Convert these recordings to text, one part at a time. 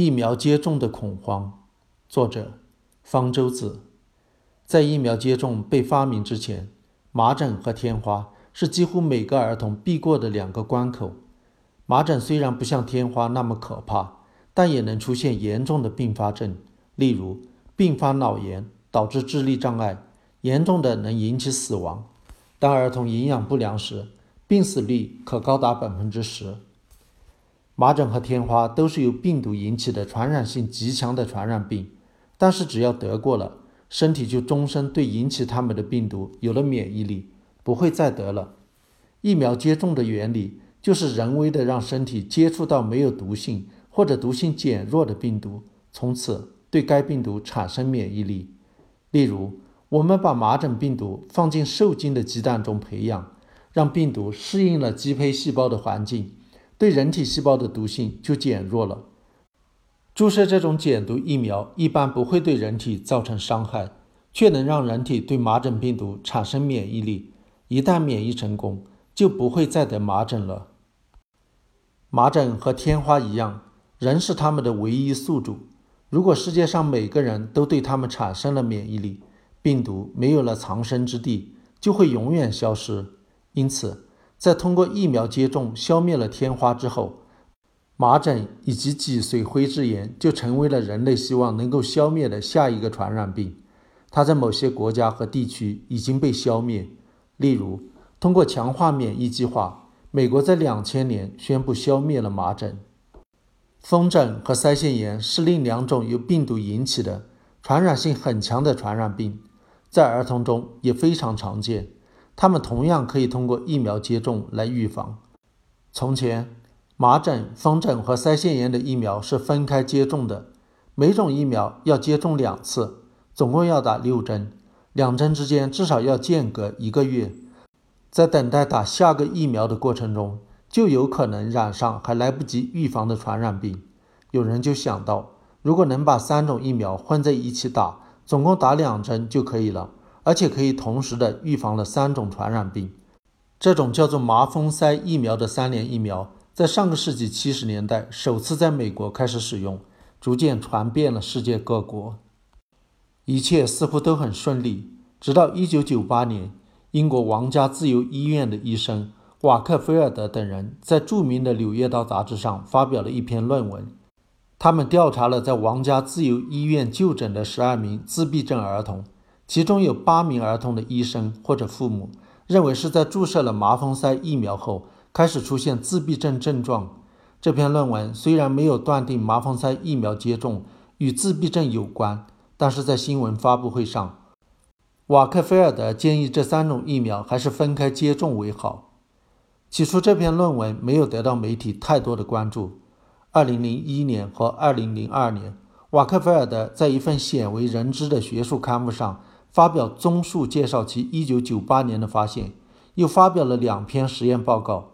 疫苗接种的恐慌，作者方舟子。在疫苗接种被发明之前，麻疹和天花是几乎每个儿童必过的两个关口。麻疹虽然不像天花那么可怕，但也能出现严重的并发症，例如并发脑炎，导致智力障碍，严重的能引起死亡。当儿童营养不良时，病死率可高达百分之十。麻疹和天花都是由病毒引起的传染性极强的传染病，但是只要得过了，身体就终身对引起它们的病毒有了免疫力，不会再得了。疫苗接种的原理就是人为的让身体接触到没有毒性或者毒性减弱的病毒，从此对该病毒产生免疫力。例如，我们把麻疹病毒放进受精的鸡蛋中培养，让病毒适应了鸡胚细胞的环境。对人体细胞的毒性就减弱了。注射这种减毒疫苗一般不会对人体造成伤害，却能让人体对麻疹病毒产生免疫力。一旦免疫成功，就不会再得麻疹了。麻疹和天花一样，人是它们的唯一宿主。如果世界上每个人都对它们产生了免疫力，病毒没有了藏身之地，就会永远消失。因此。在通过疫苗接种消灭了天花之后，麻疹以及脊髓灰质炎就成为了人类希望能够消灭的下一个传染病。它在某些国家和地区已经被消灭。例如，通过强化免疫计划，美国在两千年宣布消灭了麻疹。风疹和腮腺炎是另两种由病毒引起的、传染性很强的传染病，在儿童中也非常常见。他们同样可以通过疫苗接种来预防。从前，麻疹、风疹和腮腺炎的疫苗是分开接种的，每种疫苗要接种两次，总共要打六针，两针之间至少要间隔一个月。在等待打下个疫苗的过程中，就有可能染上还来不及预防的传染病。有人就想到，如果能把三种疫苗混在一起打，总共打两针就可以了。而且可以同时的预防了三种传染病。这种叫做麻风腮疫苗的三联疫苗，在上个世纪七十年代首次在美国开始使用，逐渐传遍了世界各国。一切似乎都很顺利，直到一九九八年，英国王家自由医院的医生瓦克菲尔德等人在著名的《柳叶刀》杂志上发表了一篇论文。他们调查了在王家自由医院就诊的十二名自闭症儿童。其中有八名儿童的医生或者父母认为是在注射了麻风腮疫苗后开始出现自闭症症状。这篇论文虽然没有断定麻风腮疫苗接种与自闭症有关，但是在新闻发布会上，瓦克菲尔德建议这三种疫苗还是分开接种为好。起初，这篇论文没有得到媒体太多的关注。二零零一年和二零零二年，瓦克菲尔德在一份鲜为人知的学术刊物上。发表综述介绍其1998年的发现，又发表了两篇实验报告，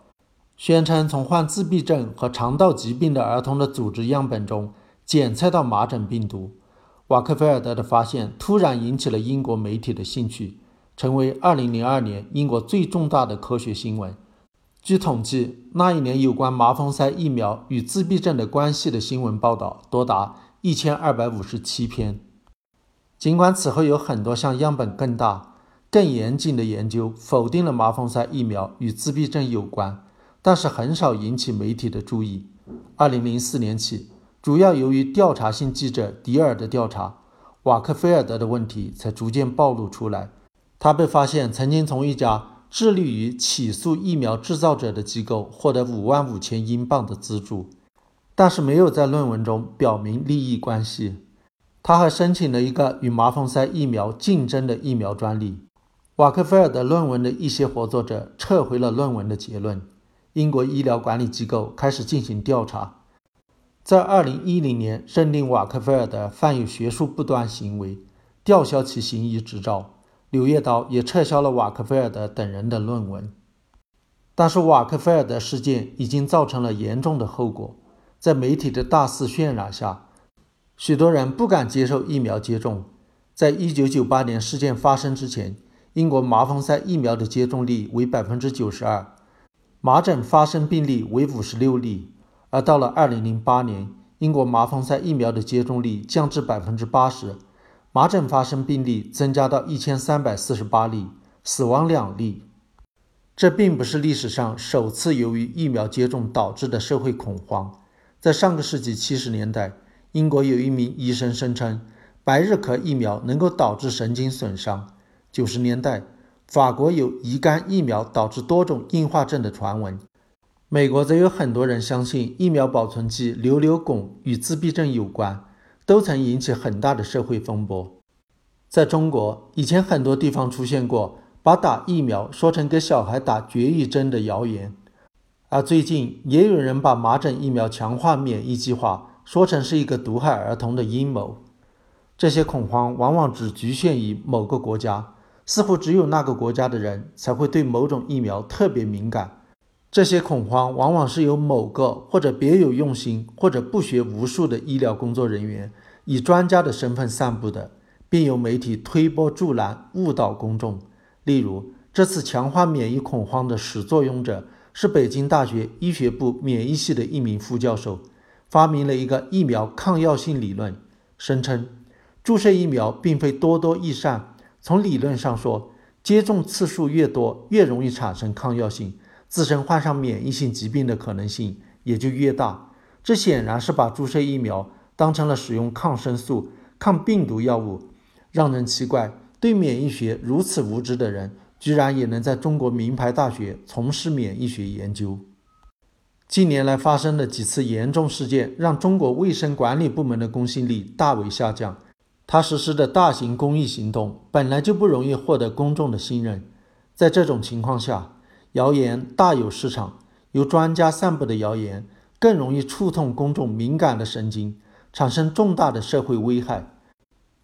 宣称从患自闭症和肠道疾病的儿童的组织样本中检测到麻疹病毒。瓦克菲尔德的发现突然引起了英国媒体的兴趣，成为2002年英国最重大的科学新闻。据统计，那一年有关麻风腮疫苗与自闭症的关系的新闻报道多达1257篇。尽管此后有很多项样本更大、更严谨的研究否定了麻风腮疫苗与自闭症有关，但是很少引起媒体的注意。二零零四年起，主要由于调查性记者迪尔的调查，瓦克菲尔德的问题才逐渐暴露出来。他被发现曾经从一家致力于起诉疫苗制造者的机构获得五万五千英镑的资助，但是没有在论文中表明利益关系。他还申请了一个与麻风腮疫苗竞争的疫苗专利。瓦克菲尔德论文的一些合作者撤回了论文的结论。英国医疗管理机构开始进行调查，在2010年认定瓦克菲尔德犯有学术不端行为，吊销其行医执照。柳叶刀也撤销了瓦克菲尔德等人的论文。但是瓦克菲尔德事件已经造成了严重的后果，在媒体的大肆渲染下。许多人不敢接受疫苗接种。在一九九八年事件发生之前，英国麻风腮疫苗的接种率为百分之九十二，麻疹发生病例为五十六例。而到了二零零八年，英国麻风腮疫苗的接种率降至百分之八十，麻疹发生病例增加到一千三百四十八例，死亡两例。这并不是历史上首次由于疫苗接种导致的社会恐慌。在上个世纪七十年代，英国有一名医生声称白日咳疫苗能够导致神经损伤。九十年代，法国有乙肝疫苗导致多种硬化症的传闻。美国则有很多人相信疫苗保存剂瘤瘤汞与自闭症有关，都曾引起很大的社会风波。在中国，以前很多地方出现过。把打疫苗说成给小孩打绝育针的谣言，而最近也有人把麻疹疫苗强化免疫计划说成是一个毒害儿童的阴谋。这些恐慌往往只局限于某个国家，似乎只有那个国家的人才会对某种疫苗特别敏感。这些恐慌往往是由某个或者别有用心或者不学无术的医疗工作人员以专家的身份散布的，并由媒体推波助澜，误导公众。例如，这次强化免疫恐慌的始作俑者是北京大学医学部免疫系的一名副教授，发明了一个疫苗抗药性理论，声称注射疫苗并非多多益善。从理论上说，接种次数越多，越容易产生抗药性，自身患上免疫性疾病的可能性也就越大。这显然是把注射疫苗当成了使用抗生素、抗病毒药物，让人奇怪。对免疫学如此无知的人，居然也能在中国名牌大学从事免疫学研究。近年来发生的几次严重事件，让中国卫生管理部门的公信力大为下降。他实施的大型公益行动本来就不容易获得公众的信任，在这种情况下，谣言大有市场。由专家散布的谣言更容易触痛公众敏感的神经，产生重大的社会危害。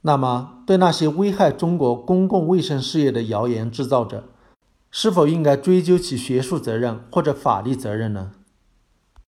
那么，对那些危害中国公共卫生事业的谣言制造者，是否应该追究其学术责任或者法律责任呢？